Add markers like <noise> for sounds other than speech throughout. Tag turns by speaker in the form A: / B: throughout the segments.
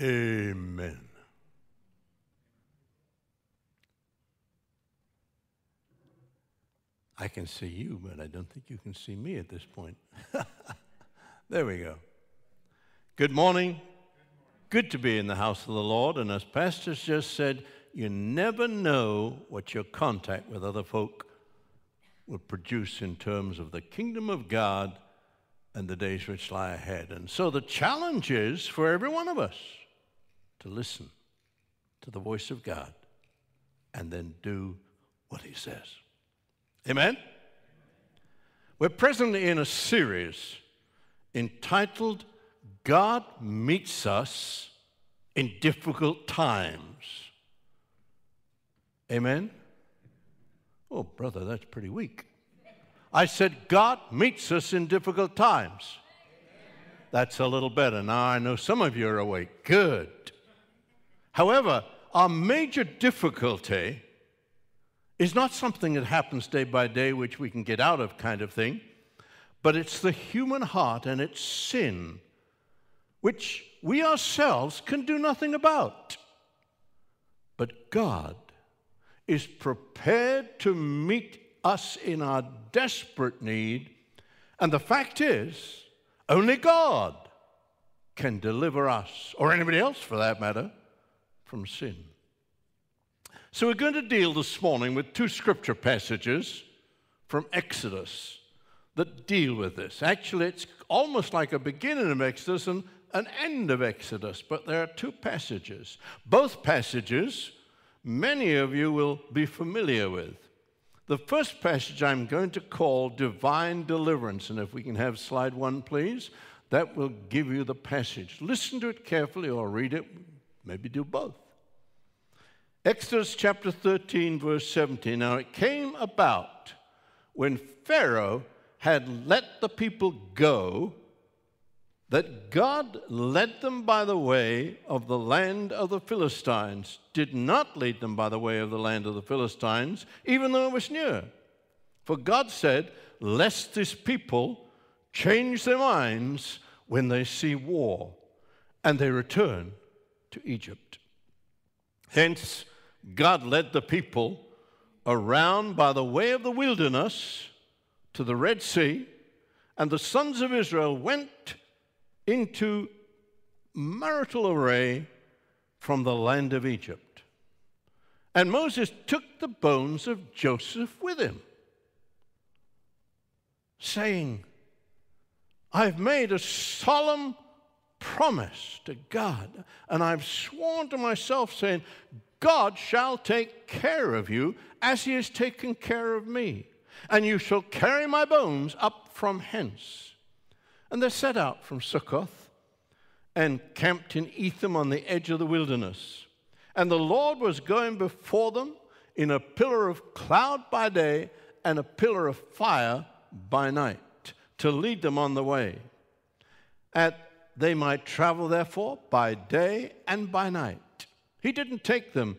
A: Amen. I can see you, but I don't think you can see me at this point. <laughs> there we go. Good morning. Good to be in the house of the Lord. And as Pastor's just said, you never know what your contact with other folk will produce in terms of the kingdom of God and the days which lie ahead. And so the challenge is for every one of us to listen to the voice of God and then do what He says. Amen? We're presently in a series entitled God Meets Us in Difficult Times. Amen? Oh, brother, that's pretty weak. I said, God meets us in difficult times. That's a little better. Now I know some of you are awake. Good. However, our major difficulty is not something that happens day by day, which we can get out of, kind of thing, but it's the human heart and its sin, which we ourselves can do nothing about. But God is prepared to meet us in our desperate need. And the fact is, only God can deliver us, or anybody else for that matter, from sin. So we're going to deal this morning with two scripture passages from Exodus that deal with this. Actually, it's almost like a beginning of Exodus and an end of Exodus, but there are two passages. Both passages many of you will be familiar with. The first passage I'm going to call Divine Deliverance, and if we can have slide one, please, that will give you the passage. Listen to it carefully or read it, maybe do both. Exodus chapter 13, verse 17. Now it came about when Pharaoh had let the people go that God led them by the way of the land of the Philistines, did not lead them by the way of the land of the Philistines, even though it was near. For God said, Lest this people change their minds when they see war, and they return to Egypt. Hence, God led the people around by the way of the wilderness to the Red Sea, and the sons of Israel went into marital array from the land of Egypt. And Moses took the bones of Joseph with him, saying, I've made a solemn promise to God, and I've sworn to myself, saying, God shall take care of you as he has taken care of me, and you shall carry my bones up from hence. And they set out from Succoth and camped in Etham on the edge of the wilderness. And the Lord was going before them in a pillar of cloud by day and a pillar of fire by night to lead them on the way. And they might travel, therefore, by day and by night. He didn't take them,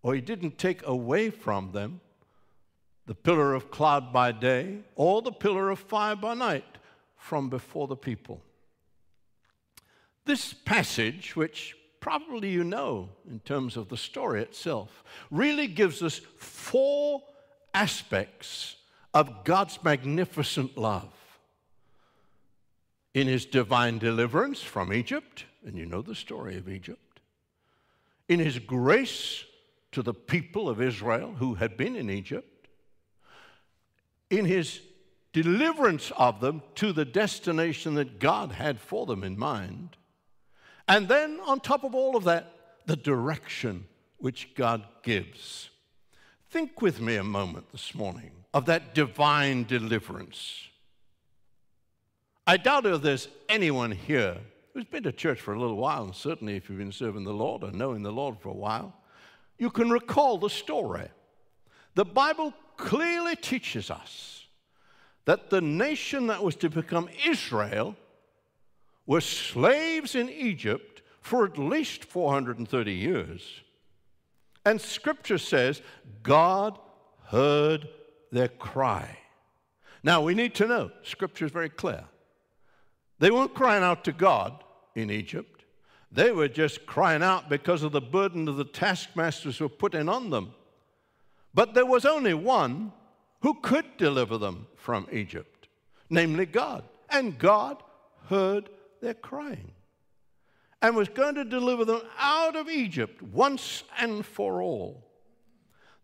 A: or he didn't take away from them the pillar of cloud by day or the pillar of fire by night from before the people. This passage, which probably you know in terms of the story itself, really gives us four aspects of God's magnificent love. In his divine deliverance from Egypt, and you know the story of Egypt, in his grace to the people of Israel who had been in Egypt, in his deliverance of them to the destination that God had for them in mind. And then, on top of all of that, the direction which God gives. Think with me a moment this morning of that divine deliverance. I doubt if there's anyone here who's been to church for a little while, and certainly if you've been serving the Lord or knowing the Lord for a while, you can recall the story. The Bible clearly teaches us that the nation that was to become Israel were slaves in Egypt for at least 430 years. And scripture says God heard their cry. Now we need to know, scripture is very clear. They weren't crying out to God in Egypt. They were just crying out because of the burden of the taskmasters were putting on them. But there was only one who could deliver them from Egypt, namely God. And God heard their crying and was going to deliver them out of Egypt once and for all.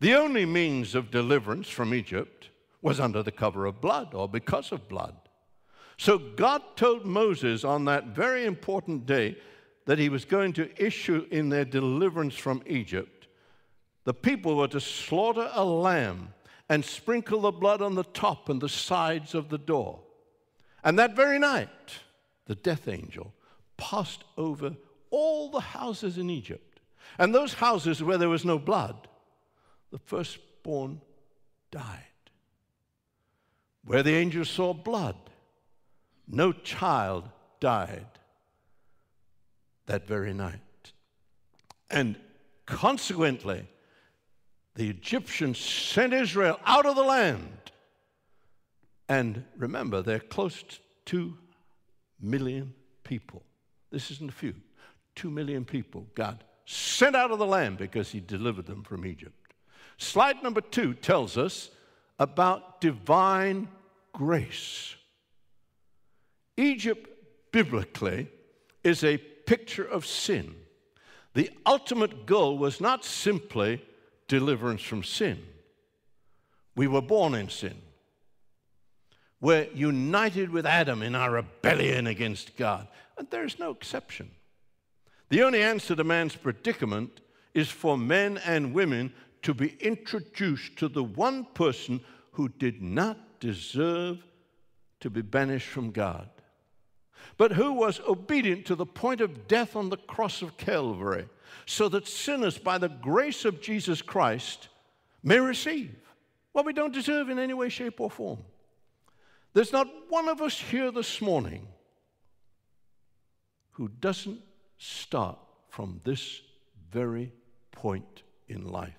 A: The only means of deliverance from Egypt was under the cover of blood or because of blood. So God told Moses on that very important day that he was going to issue in their deliverance from Egypt. The people were to slaughter a lamb and sprinkle the blood on the top and the sides of the door. And that very night, the death angel passed over all the houses in Egypt. And those houses where there was no blood, the firstborn died. Where the angel saw blood, no child died that very night. And consequently, the Egyptians sent Israel out of the land. And remember, they're close to two million people. This isn't a few. Two million people God sent out of the land because he delivered them from Egypt. Slide number two tells us about divine grace. Egypt, biblically, is a picture of sin. The ultimate goal was not simply deliverance from sin. We were born in sin. We're united with Adam in our rebellion against God. And there's no exception. The only answer to man's predicament is for men and women to be introduced to the one person who did not deserve to be banished from God but who was obedient to the point of death on the cross of Calvary, so that sinners, by the grace of Jesus Christ, may receive what we don't deserve in any way, shape, or form. There's not one of us here this morning who doesn't start from this very point in life.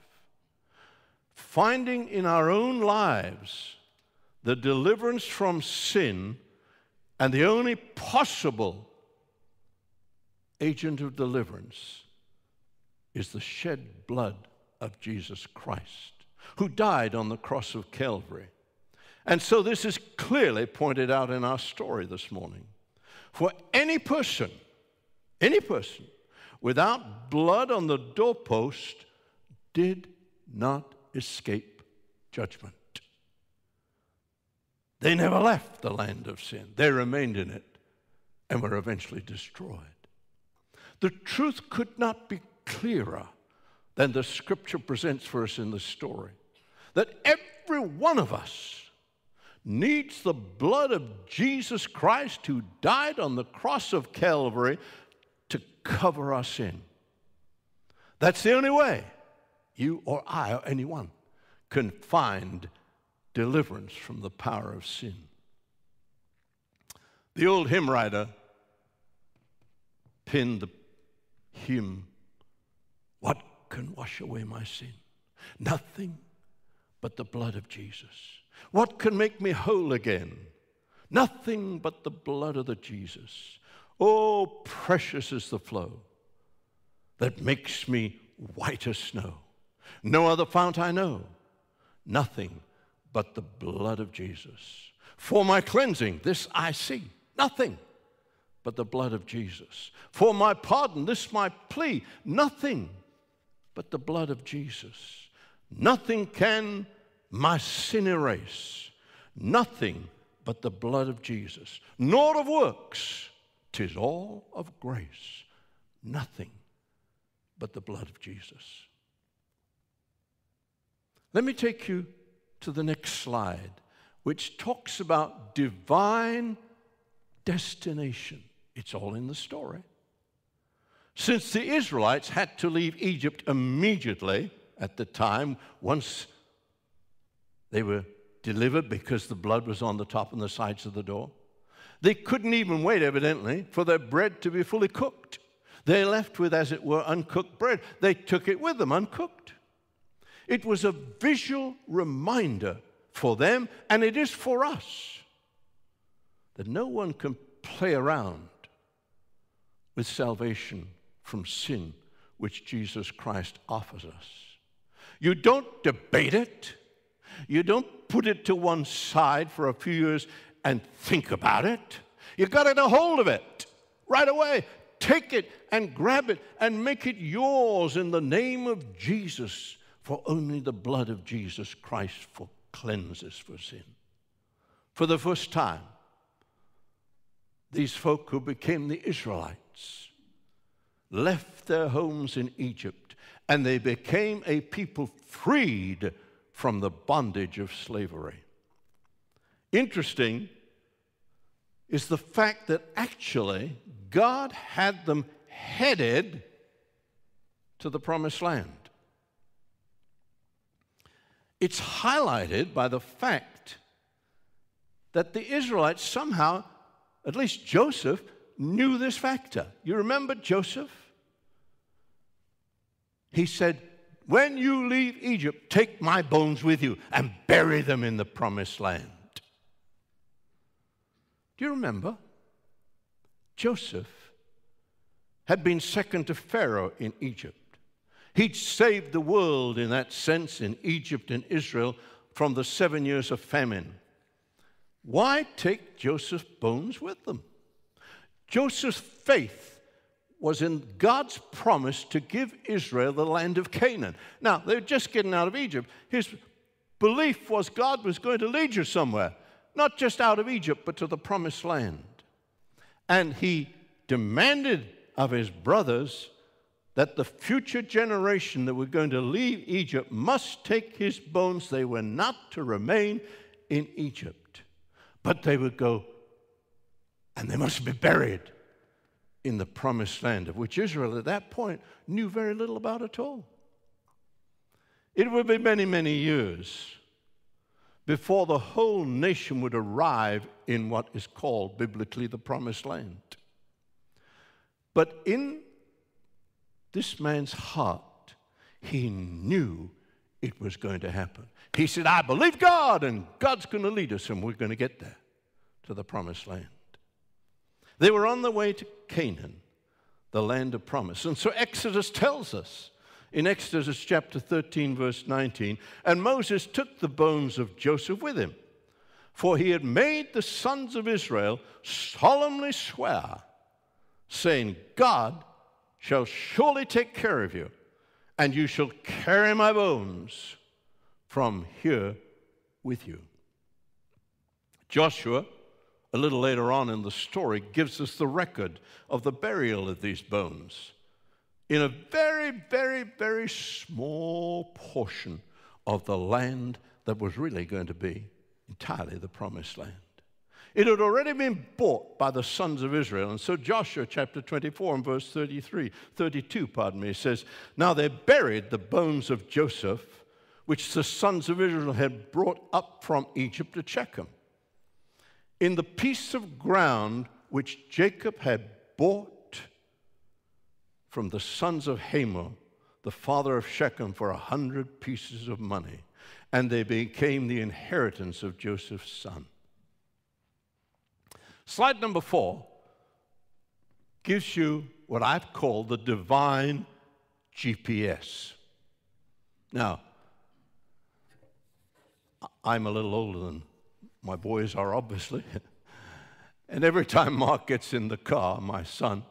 A: Finding in our own lives the deliverance from sin and the only possible agent of deliverance is the shed blood of Jesus Christ, who died on the cross of Calvary. And so this is clearly pointed out in our story this morning. For any person, any person without blood on the doorpost did not escape judgment. They never left the land of sin, they remained in it and were eventually destroyed. The truth could not be clearer than the scripture presents for us in the story that every one of us needs the blood of Jesus Christ who died on the cross of Calvary to cover our sin. That's the only way you or I or anyone can find deliverance from the power of sin. The old hymn writer pinned the hymn, What can wash away my sin? Nothing but the blood of Jesus. What can make me whole again? Nothing but the blood of the Jesus. Oh, precious is the flow that makes me white as snow. No other fount I know. Nothing but the blood of Jesus. For my cleansing, this I see, nothing but the blood of Jesus. For my pardon, this my plea, nothing but the blood of Jesus. Nothing can my sin erase, nothing but the blood of Jesus. Nor of works, tis all of grace, nothing but the blood of Jesus. Let me take you to the next slide, which talks about divine destination. It's all in the story. Since the Israelites had to leave Egypt immediately at the time, once they were delivered because the blood was on the top and the sides of the door, they couldn't even wait, evidently, for their bread to be fully cooked. They left with, as it were, uncooked bread. They took it with them uncooked. It was a visual reminder for them, and it is for us, that no one can play around with salvation from sin, which Jesus Christ offers us. You don't debate it. You don't put it to one side for a few years and think about it. You got to get a hold of it right away. Take it and grab it and make it yours in the name of Jesus, for only the blood of Jesus Christ for cleanses for sin. For the first time, these folk who became the Israelites left their homes in Egypt and they became a people freed from the bondage of slavery. Interesting is the fact that actually God had them headed to the promised land. It's highlighted by the fact that the Israelites somehow, at least Joseph, knew this factor. You remember Joseph? He said, When you leave Egypt, take my bones with you and bury them in the promised land. Do you remember? Joseph had been second to Pharaoh in Egypt. He'd saved the world in that sense in Egypt and Israel from the seven years of famine. Why take Joseph's bones with them? Joseph's faith was in God's promise to give Israel the land of Canaan. Now, they were just getting out of Egypt. His belief was God was going to lead you somewhere, not just out of Egypt, but to the promised land. And he demanded of his brothers that the future generation that were going to leave Egypt must take his bones. They were not to remain in Egypt, but they would go and they must be buried in the promised land, of which Israel at that point knew very little about at all. It would be many, many years before the whole nation would arrive in what is called biblically the promised land. But in this man's heart, he knew it was going to happen. He said, I believe God, and God's going to lead us, and we're going to get there to the promised land. They were on the way to Canaan, the land of promise. And so Exodus tells us in Exodus chapter 13, verse 19, and Moses took the bones of Joseph with him, for he had made the sons of Israel solemnly swear, saying, God shall surely take care of you, and you shall carry my bones from here with you. Joshua, a little later on in the story, gives us the record of the burial of these bones in a very, very, very small portion of the land that was really going to be entirely the promised land. It had already been bought by the sons of Israel. And so Joshua chapter 24 and verse 33, 32, pardon me, says, Now they buried the bones of Joseph, which the sons of Israel had brought up from Egypt to Shechem, in the piece of ground which Jacob had bought from the sons of Hamor, the father of Shechem, for a hundred pieces of money. And they became the inheritance of Joseph's son. Slide number four gives you what I've called the divine GPS. Now, I'm a little older than my boys are, obviously. <laughs> and every time Mark gets in the car, my son,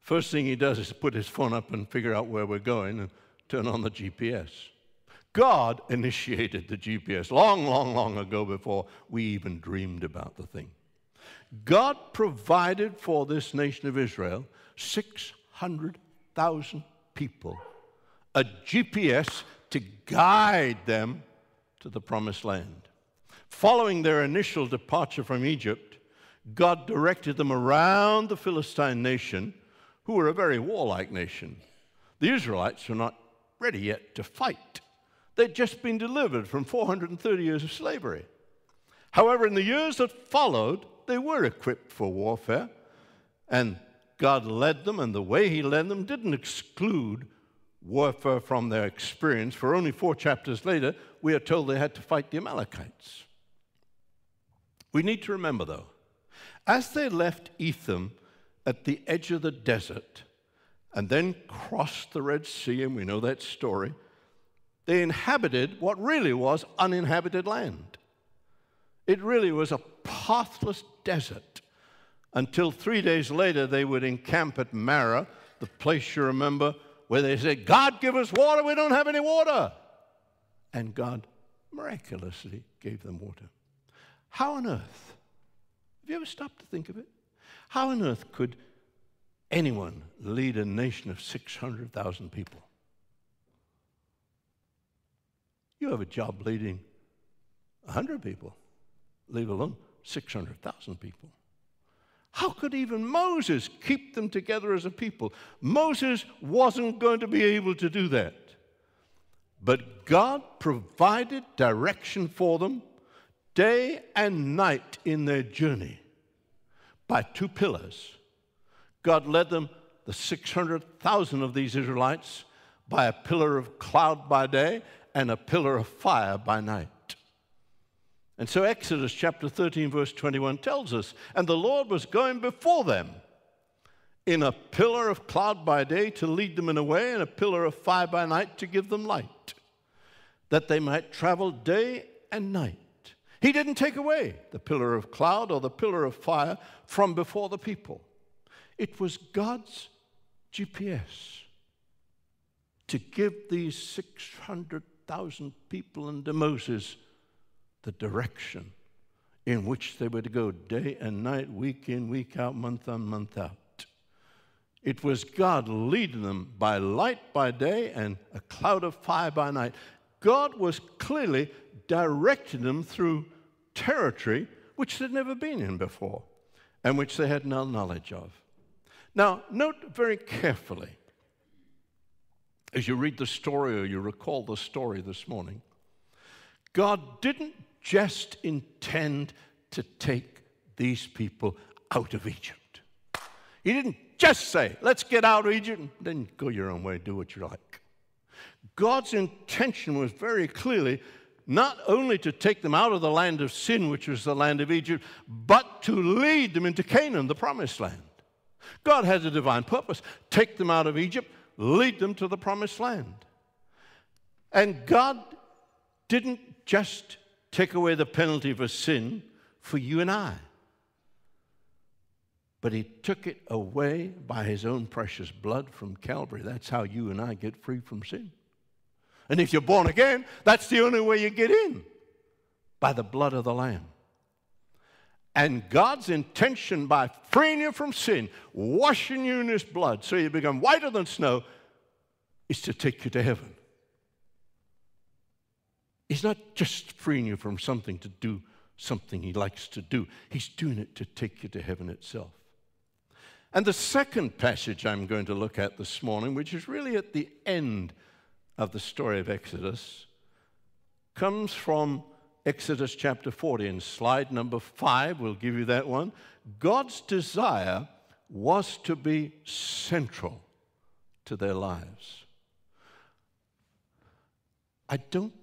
A: first thing he does is put his phone up and figure out where we're going and turn on the GPS. God initiated the GPS long, long, long ago before we even dreamed about the thing. God provided for this nation of Israel 600,000 people, a GPS to guide them to the promised land. Following their initial departure from Egypt, God directed them around the Philistine nation, who were a very warlike nation. The Israelites were not ready yet to fight. They'd just been delivered from 430 years of slavery. However, in the years that followed, they were equipped for warfare, and God led them, and the way He led them didn't exclude warfare from their experience, for only four chapters later, we are told they had to fight the Amalekites. We need to remember, though, as they left Etham at the edge of the desert and then crossed the Red Sea, and we know that story, they inhabited what really was uninhabited land. It really was a pathless desert until three days later they would encamp at Marah, the place you remember where they said, God, give us water, we don't have any water. And God miraculously gave them water. How on earth? Have you ever stopped to think of it? How on earth could anyone lead a nation of 600,000 people? You have a job leading 100 people, leave alone 600,000 people. How could even Moses keep them together as a people? Moses wasn't going to be able to do that. But God provided direction for them day and night in their journey by two pillars. God led them, the 600,000 of these Israelites, by a pillar of cloud by day and a pillar of fire by night. And so Exodus chapter 13, verse 21 tells us, and the Lord was going before them in a pillar of cloud by day to lead them in a way, and a pillar of fire by night to give them light, that they might travel day and night. He didn't take away the pillar of cloud or the pillar of fire from before the people. It was God's GPS to give these 600,000 people under Moses the direction in which they were to go day and night, week in, week out, month on, month out. It was God leading them by light by day and a cloud of fire by night. God was clearly directing them through territory which they'd never been in before and which they had no knowledge of. Now, note very carefully as you read the story or you recall the story this morning, God didn't just intend to take these people out of Egypt. He didn't just say, let's get out of Egypt, and then go your own way, do what you like. God's intention was very clearly not only to take them out of the land of sin, which was the land of Egypt, but to lead them into Canaan, the promised land. God has a divine purpose take them out of Egypt, lead them to the promised land. And God didn't just take away the penalty for sin for you and I. But he took it away by his own precious blood from Calvary. That's how you and I get free from sin. And if you're born again, that's the only way you get in by the blood of the Lamb. And God's intention by freeing you from sin, washing you in his blood so you become whiter than snow, is to take you to heaven. He's not just freeing you from something to do something he likes to do, he's doing it to take you to heaven itself. And the second passage I'm going to look at this morning, which is really at the end of the story of Exodus, comes from Exodus chapter 40. In slide number five, we'll give you that one. God's desire was to be central to their lives. I don't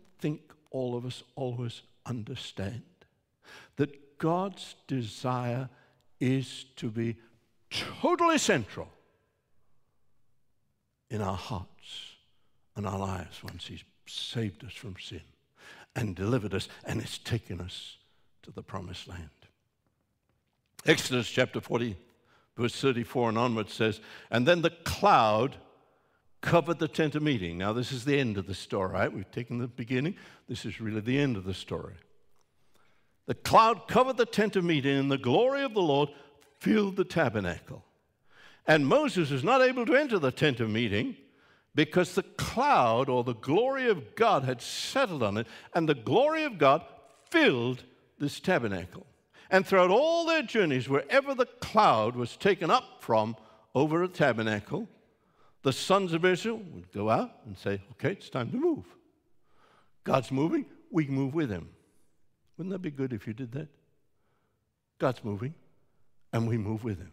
A: all of us always understand that God's desire is to be totally central in our hearts and our lives once He's saved us from sin and delivered us and has taken us to the promised land. Exodus chapter 40, verse 34 and onward says, And then the cloud covered the tent of meeting. Now, this is the end of the story, right? We've taken the beginning. This is really the end of the story. The cloud covered the tent of meeting, and the glory of the Lord filled the tabernacle. And Moses was not able to enter the tent of meeting because the cloud or the glory of God had settled on it, and the glory of God filled this tabernacle. And throughout all their journeys, wherever the cloud was taken up from over a tabernacle, the sons of Israel would go out and say, okay, it's time to move. God's moving, we move with him. Wouldn't that be good if you did that? God's moving, and we move with him.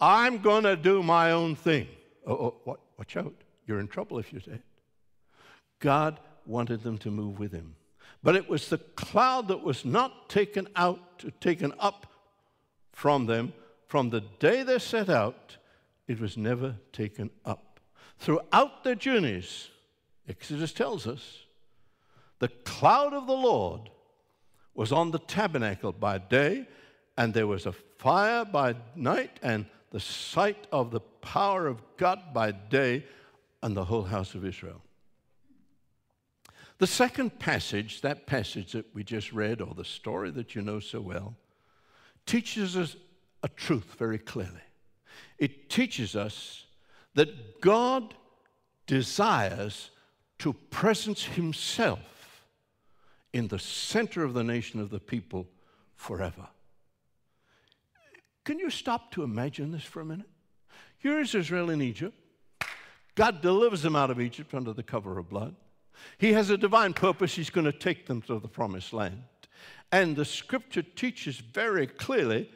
A: I'm going to do my own thing. Oh, oh watch out. You're in trouble if you say it. God wanted them to move with him. But it was the cloud that was not taken out, taken up from them from the day they set out, it was never taken up. Throughout their journeys, Exodus tells us, the cloud of the Lord was on the tabernacle by day, and there was a fire by night, and the sight of the power of God by day on the whole house of Israel. The second passage, that passage that we just read, or the story that you know so well, teaches us a truth very clearly. It teaches us that God desires to presence Himself in the center of the nation of the people forever. Can you stop to imagine this for a minute? Here is Israel in Egypt. God delivers them out of Egypt under the cover of blood. He has a divine purpose. He's going to take them to the promised land. And the scripture teaches very clearly,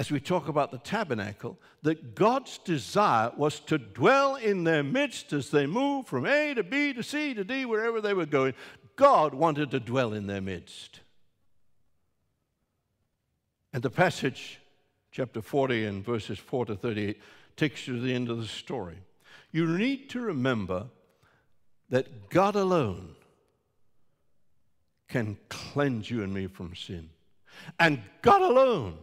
A: as we talk about the tabernacle, that God's desire was to dwell in their midst as they moved from A to B to C to D, wherever they were going. God wanted to dwell in their midst. And the passage, chapter 40 and verses 4 to 38, takes you to the end of the story. You need to remember that God alone can cleanse you and me from sin. And God alone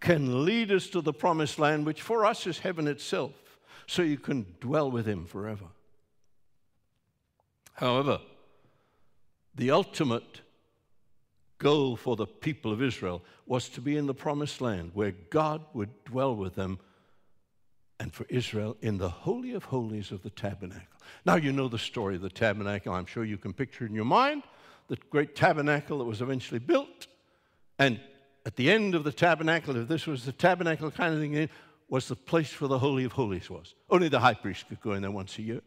A: can lead us to the promised land, which for us is heaven itself, so you can dwell with Him forever. However, the ultimate goal for the people of Israel was to be in the promised land where God would dwell with them and for Israel in the Holy of Holies of the tabernacle. Now, you know the story of the tabernacle. I'm sure you can picture in your mind the great tabernacle that was eventually built. And at the end of the tabernacle, if this was the tabernacle kind of thing, was the place where the Holy of Holies was. Only the high priest could go in there once a year.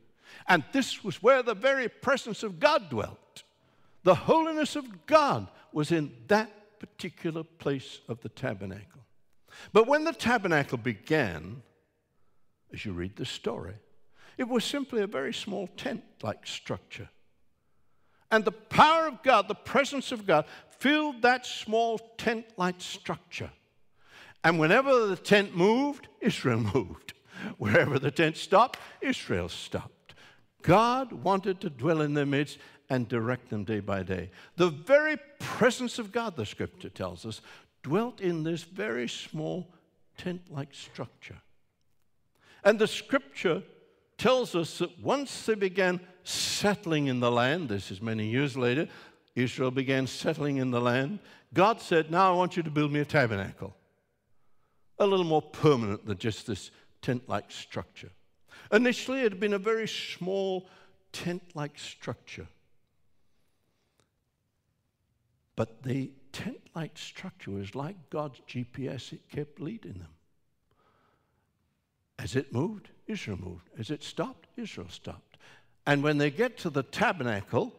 A: And this was where the very presence of God dwelt. The holiness of God was in that particular place of the tabernacle. But when the tabernacle began, as you read the story, it was simply a very small tent like structure. And the power of God, the presence of God, filled that small tent like structure. And whenever the tent moved, Israel <laughs> moved. Wherever the tent stopped, Israel stopped. God wanted to dwell in their midst, and direct them day by day. The very presence of God, the scripture tells us, dwelt in this very small tent like structure. And the scripture tells us that once they began settling in the land, this is many years later, Israel began settling in the land. God said, Now I want you to build me a tabernacle, a little more permanent than just this tent like structure. Initially, it had been a very small tent like structure. But the tent like structure was like God's GPS, it kept leading them. As it moved, Israel moved. As it stopped, Israel stopped. And when they get to the tabernacle,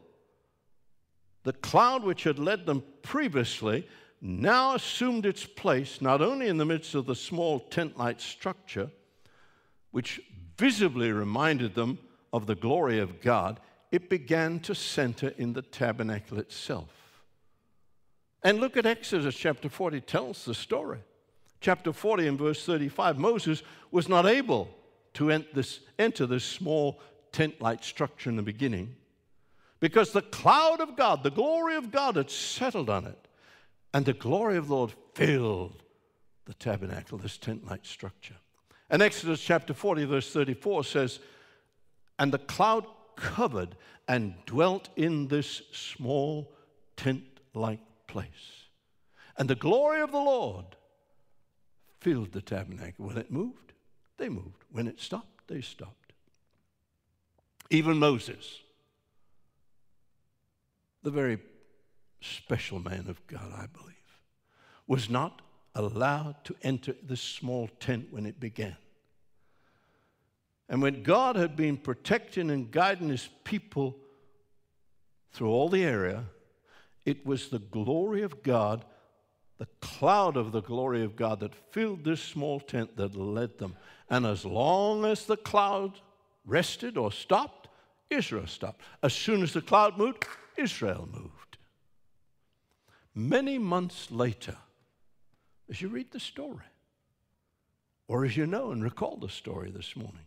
A: the cloud which had led them previously now assumed its place not only in the midst of the small tent like structure, which visibly reminded them of the glory of God, it began to center in the tabernacle itself. And look at Exodus chapter 40, tells the story. Chapter 40 and verse 35 Moses was not able to enter this, enter this small tent like structure in the beginning because the cloud of God, the glory of God, had settled on it. And the glory of the Lord filled the tabernacle, this tent like structure. And Exodus chapter 40, verse 34 says, And the cloud covered and dwelt in this small tent like place. And the glory of the Lord filled the tabernacle. When it moved, they moved. When it stopped, they stopped. Even Moses, the very special man of God, I believe, was not allowed to enter this small tent when it began. And when God had been protecting and guiding his people through all the area, it was the glory of God, the cloud of the glory of God that filled this small tent that led them. And as long as the cloud rested or stopped, Israel stopped. As soon as the cloud moved, Israel moved. Many months later, as you read the story, Or as you know and recall the story this morning.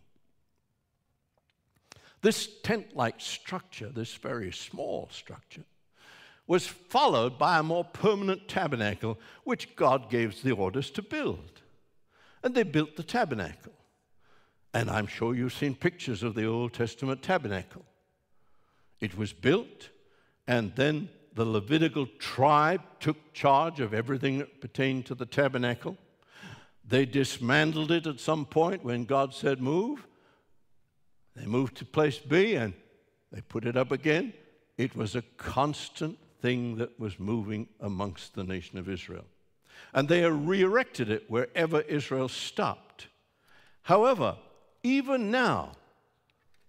A: This tent like structure, this very small structure, was followed by a more permanent tabernacle, which God gave the orders to build. And they built the tabernacle. And I'm sure you've seen pictures of the Old Testament tabernacle. It was built, and then the Levitical tribe took charge of everything that pertained to the tabernacle. They dismantled it at some point when God said, Move. They moved to place B and they put it up again. It was a constant thing that was moving amongst the nation of Israel. And they re erected it wherever Israel stopped. However, even now,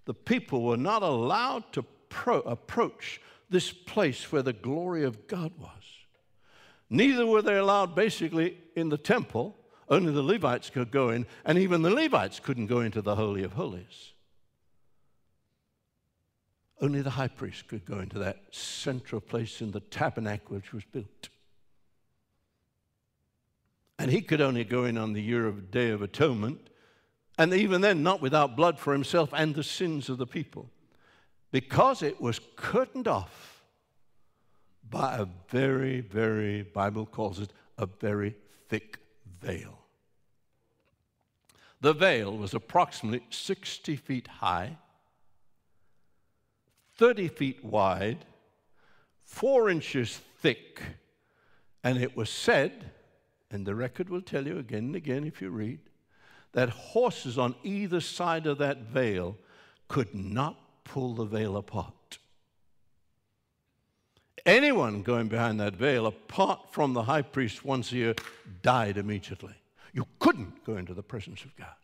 A: the people were not allowed to pro- approach this place where the glory of God was. Neither were they allowed basically in the temple, only the Levites could go in, and even the Levites couldn't go into the Holy of Holies. Only the high priest could go into that central place in the tabernacle which was built. And he could only go in on the year of Day of Atonement, and even then, not without blood for himself and the sins of the people, because it was curtained off by a very, very, Bible calls it a very thick veil. The veil was approximately 60 feet high 30 feet wide, four inches thick, and it was said, and the record will tell you again and again if you read, that horses on either side of that veil could not pull the veil apart. Anyone going behind that veil, apart from the high priest once a year, died immediately. You couldn't go into the presence of God.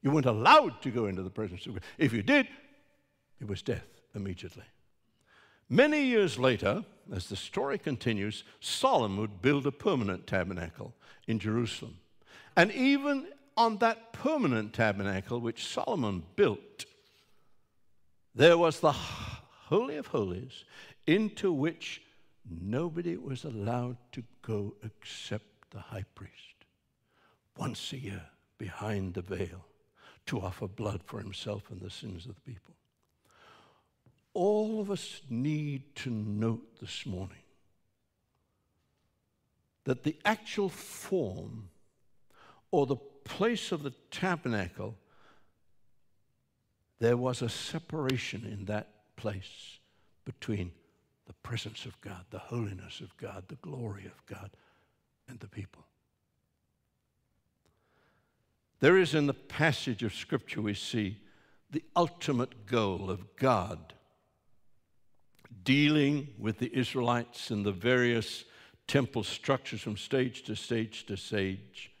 A: You weren't allowed to go into the presence of God. If you did, it was death immediately. Many years later, as the story continues, Solomon would build a permanent tabernacle in Jerusalem. And even on that permanent tabernacle which Solomon built, there was the Holy of Holies into which nobody was allowed to go except the high priest. Once a year behind the veil to offer blood for himself and the sins of the people. All of us need to note this morning that the actual form or the place of the tabernacle, there was a separation in that place between the presence of God, the holiness of God, the glory of God, and the people. There is in the passage of Scripture we see the ultimate goal of God dealing with the Israelites in the various temple structures from stage to stage to stage.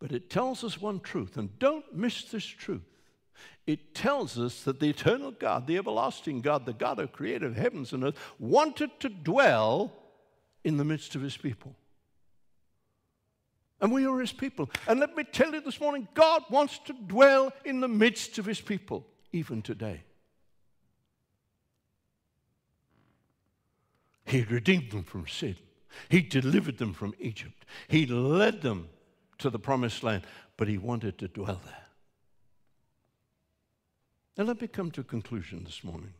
A: But it tells us one truth, and don't miss this truth. It tells us that the eternal God, the everlasting God, the God who created heavens and earth, wanted to dwell in the midst of his people. And we are his people. And let me tell you this morning God wants to dwell in the midst of his people, even today. He redeemed them from sin. He delivered them from Egypt. He led them to the promised land, but he wanted to dwell there. Now, let me come to a conclusion this morning.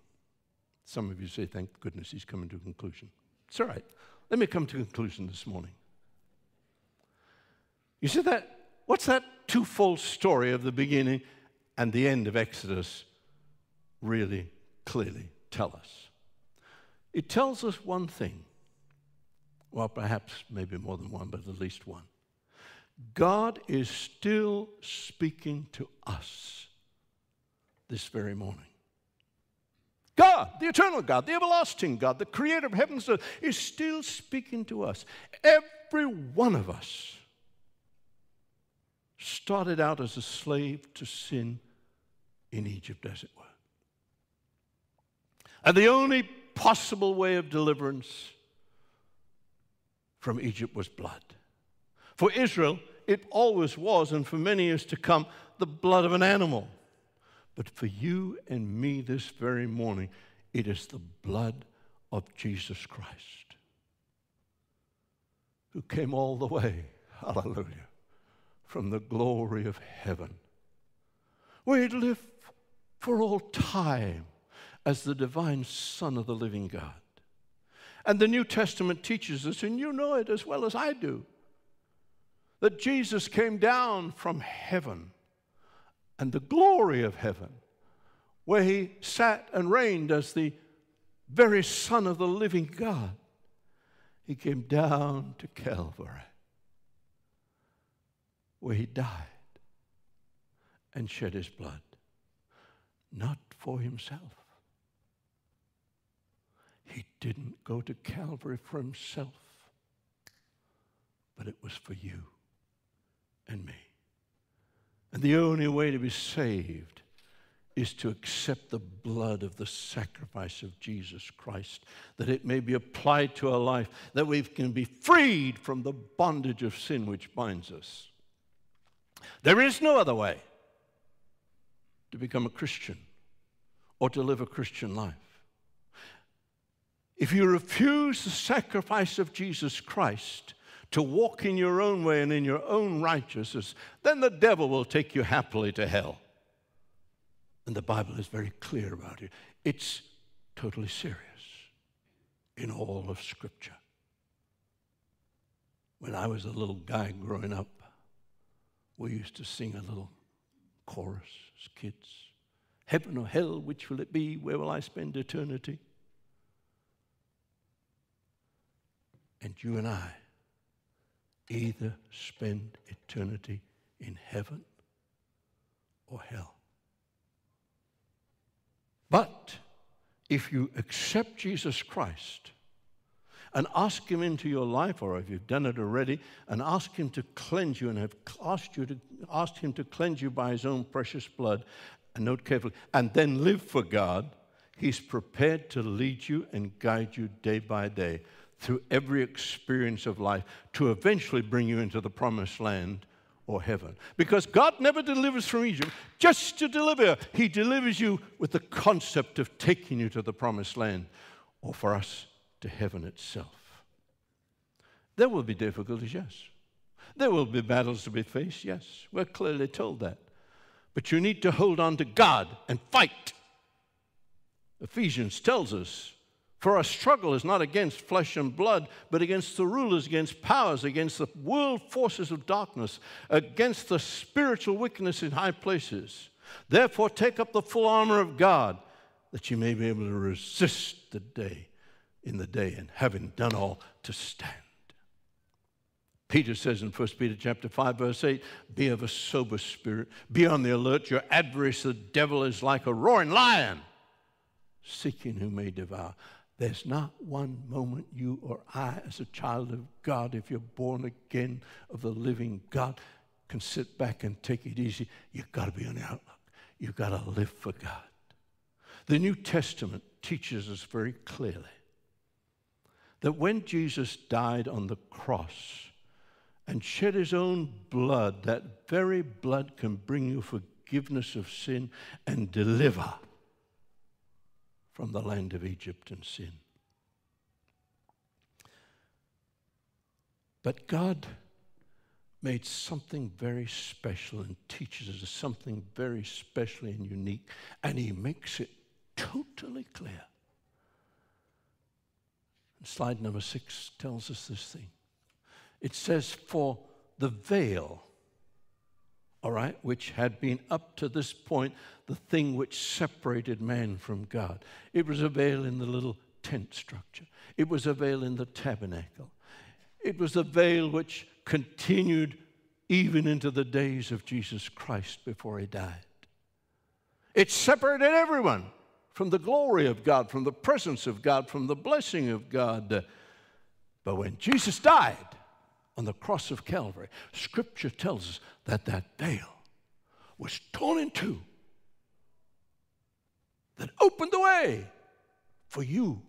A: Some of you say, thank goodness he's coming to a conclusion. It's all right. Let me come to a conclusion this morning. You see that? What's that twofold story of the beginning and the end of Exodus really clearly tell us? It tells us one thing. Well, perhaps maybe more than one, but at least one. God is still speaking to us this very morning. God, the eternal God, the everlasting God, the creator of heavens and earth, is still speaking to us. Every one of us started out as a slave to sin in Egypt, as it were. And the only possible way of deliverance from Egypt was blood. For Israel, it always was, and for many years to come, the blood of an animal. But for you and me this very morning, it is the blood of Jesus Christ who came all the way, hallelujah, from the glory of heaven, where he'd live for all time as the divine Son of the living God. And the New Testament teaches us, and you know it as well as I do, that Jesus came down from heaven and the glory of heaven, where he sat and reigned as the very Son of the living God. He came down to Calvary, where he died and shed his blood, not for himself he didn't go to Calvary for himself, but it was for you and me. And the only way to be saved is to accept the blood of the sacrifice of Jesus Christ, that it may be applied to our life, that we can be freed from the bondage of sin which binds us. There is no other way to become a Christian or to live a Christian life. If you refuse the sacrifice of Jesus Christ to walk in your own way and in your own righteousness, then the devil will take you happily to hell. And the Bible is very clear about it. It's totally serious in all of Scripture. When I was a little guy growing up, we used to sing a little chorus as kids Heaven or hell, which will it be? Where will I spend eternity? And you and I either spend eternity in heaven or hell. But if you accept Jesus Christ and ask Him into your life, or if you've done it already, and ask Him to cleanse you and have asked you to asked Him to cleanse you by His own precious blood, and note carefully, and then live for God, He's prepared to lead you and guide you day by day through every experience of life to eventually bring you into the promised land or heaven. Because God never delivers from Egypt just to deliver. He delivers you with the concept of taking you to the promised land or for us to heaven itself. There will be difficulties, yes. There will be battles to be faced, yes. We're clearly told that. But you need to hold on to God and fight. Ephesians tells us for our struggle is not against flesh and blood, but against the rulers, against powers, against the world forces of darkness, against the spiritual wickedness in high places. Therefore, take up the full armor of God, that you may be able to resist the day in the day, and having done all, to stand. Peter says in 1 Peter chapter 5, verse 8, be of a sober spirit, be on the alert. Your adversary, the devil, is like a roaring lion, seeking who may devour. There's not one moment you or I, as a child of God, if you're born again of the living God, can sit back and take it easy. You've got to be on the outlook. You've got to live for God. The New Testament teaches us very clearly that when Jesus died on the cross and shed his own blood, that very blood can bring you forgiveness of sin and deliver from the land of Egypt and sin. But God made something very special and teaches us something very special and unique, and He makes it totally clear. And slide number six tells us this thing. It says, For the veil all right, which had been up to this point the thing which separated man from God. It was a veil in the little tent structure, it was a veil in the tabernacle, it was a veil which continued even into the days of Jesus Christ before he died. It separated everyone from the glory of God, from the presence of God, from the blessing of God. But when Jesus died, on the cross of Calvary, Scripture tells us that that veil was torn in two, that opened the way for you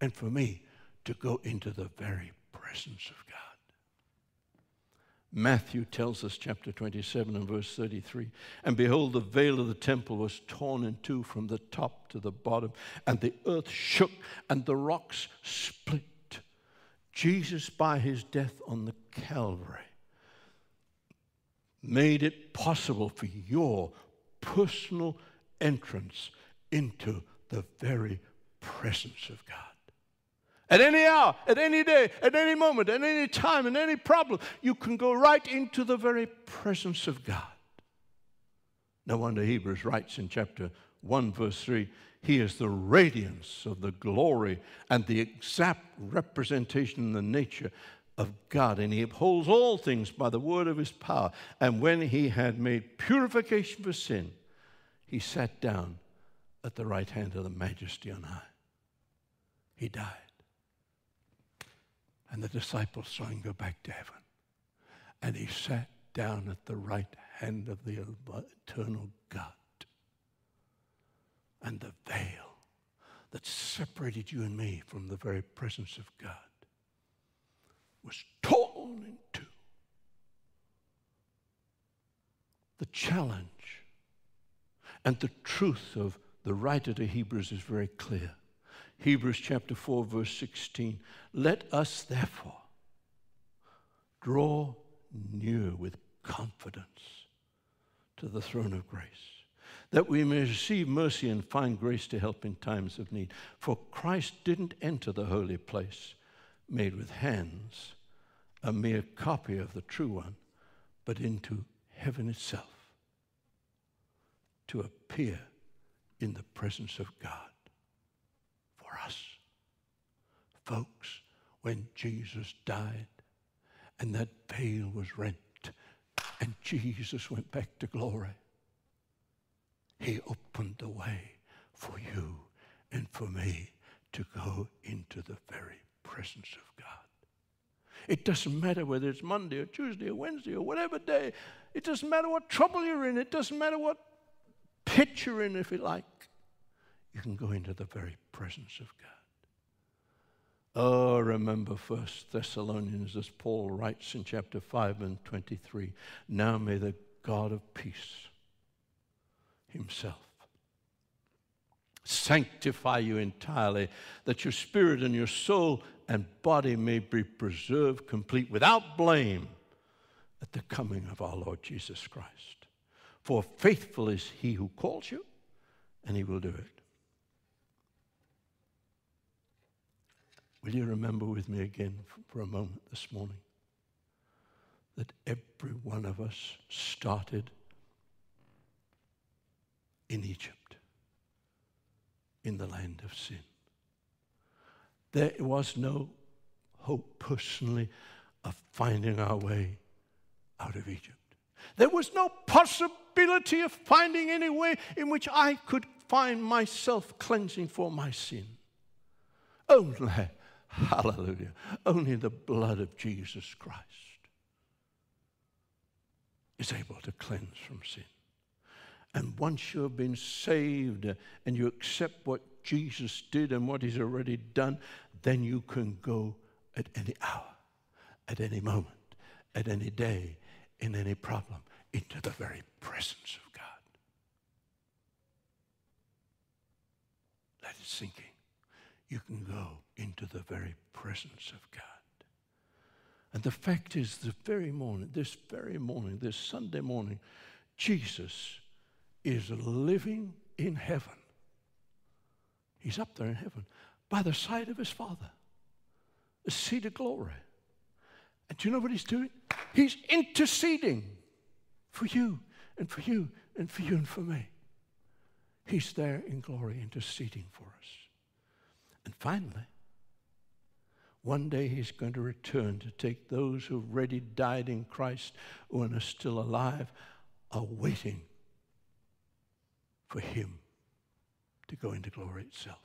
A: and for me to go into the very presence of God. Matthew tells us, chapter 27 and verse 33 And behold, the veil of the temple was torn in two from the top to the bottom, and the earth shook, and the rocks split Jesus, by his death on the Calvary, made it possible for your personal entrance into the very presence of God. At any hour, at any day, at any moment, at any time, in any problem, you can go right into the very presence of God. No wonder Hebrews writes in chapter 1, verse 3 He is the radiance of the glory and the exact representation in the nature of God, and He upholds all things by the word of His power. And when He had made purification for sin, He sat down at the right hand of the majesty on high. He died. And the disciples saw him go back to heaven. And he sat down at the right hand of the eternal God. And the veil that separated you and me from the very presence of God was torn in two. The challenge and the truth of the writer to Hebrews is very clear. Hebrews chapter 4, verse 16. Let us therefore draw near with confidence to the throne of grace, that we may receive mercy and find grace to help in times of need. For Christ didn't enter the holy place made with hands, a mere copy of the true one, but into heaven itself to appear in the presence of God for us. Folks, when Jesus died and that veil was rent and Jesus went back to glory, he opened the way for you and for me to go into the very presence of God. It doesn't matter whether it's Monday or Tuesday or Wednesday or whatever day. It doesn't matter what trouble you're in. It doesn't matter what pit you're in, if you like you can go into the very presence of God. Oh, remember First Thessalonians, as Paul writes in chapter 5 and 23. Now may the God of peace himself sanctify you entirely, that your spirit and your soul and body may be preserved complete without blame at the coming of our Lord Jesus Christ. For faithful is he who calls you, and he will do it. Will you remember with me again for a moment this morning that every one of us started in Egypt, in the land of sin? There was no hope personally of finding our way out of Egypt. There was no possibility of finding any way in which I could find myself cleansing for my sin. Only <laughs> Hallelujah. Only the blood of Jesus Christ is able to cleanse from sin. And once you have been saved and you accept what Jesus did and what he's already done, then you can go at any hour, at any moment, at any day, in any problem, into the very presence of God. Let it sink in you can go into the very presence of God. And the fact is, the very morning, this very morning, this Sunday morning, Jesus is living in heaven. He's up there in heaven by the side of his Father, the seat of glory. And do you know what he's doing? He's interceding for you and for you and for you and for me. He's there in glory interceding for us. And finally, one day he's going to return to take those who've already died in Christ who are still alive, are waiting for him to go into glory itself.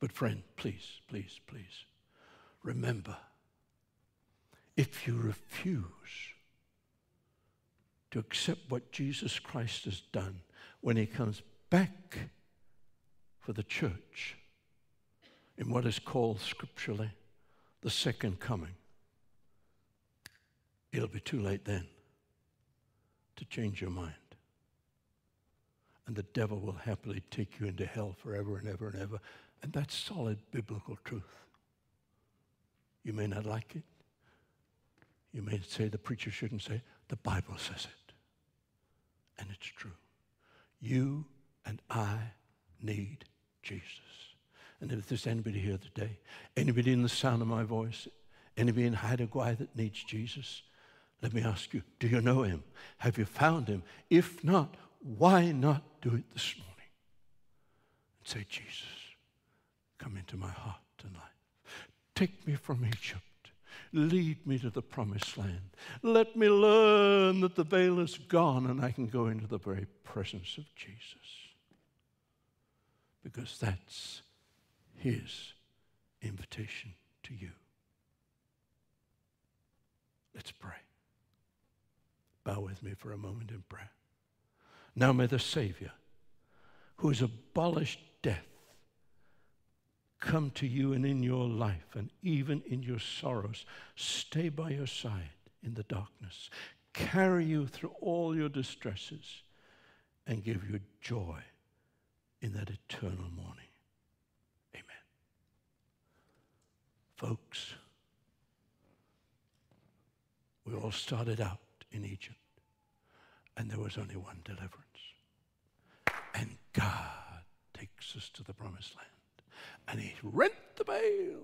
A: But, friend, please, please, please, remember if you refuse to accept what Jesus Christ has done when he comes back for the church in what is called scripturally the second coming. It'll be too late then to change your mind. And the devil will happily take you into hell forever and ever and ever. And that's solid biblical truth. You may not like it. You may say the preacher shouldn't say, the Bible says it. And it's true. You and I need Jesus. And if there's anybody here today, anybody in the sound of my voice, anybody in Haida Gwaii that needs Jesus, let me ask you, do you know him? Have you found him? If not, why not do it this morning? And say, Jesus, come into my heart and life. Take me from Egypt. Lead me to the promised land. Let me learn that the veil is gone and I can go into the very presence of Jesus. Because that's his invitation to you. Let's pray. Bow with me for a moment in prayer. Now may the Savior, who has abolished death, come to you and in your life and even in your sorrows, stay by your side in the darkness, carry you through all your distresses, and give you joy in that eternal morning. Amen. Folks, we all started out in Egypt, and there was only one deliverance. And God takes us to the promised land and he rent the veil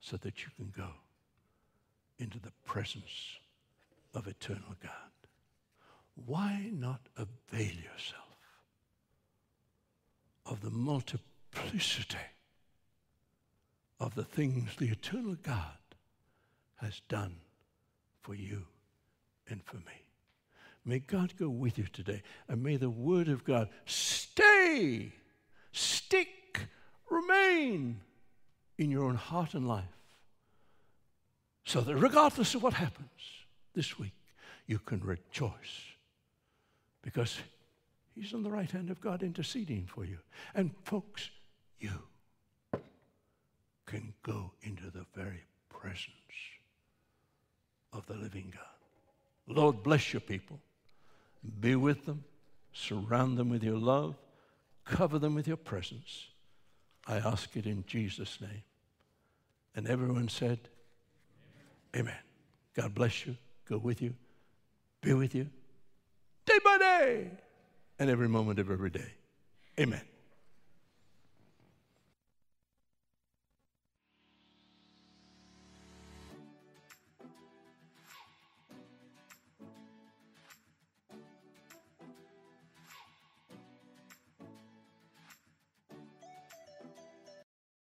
A: so that you can go into the presence of eternal God. Why not avail yourself of the multiplicity of the things the eternal God has done for you me? May God go with you today, and may the Word of God stay, stick, remain in your own heart and life. So that regardless of what happens this week, you can rejoice because He's on the right hand of God interceding for you. And folks, you can go into the very presence of the living God. Lord, bless your people. Be with them, surround them with your love, cover them with your presence. I ask it in Jesus' name. And everyone said, Amen. God bless you, go with you, be with you, day by day, and every moment of every day. Amen.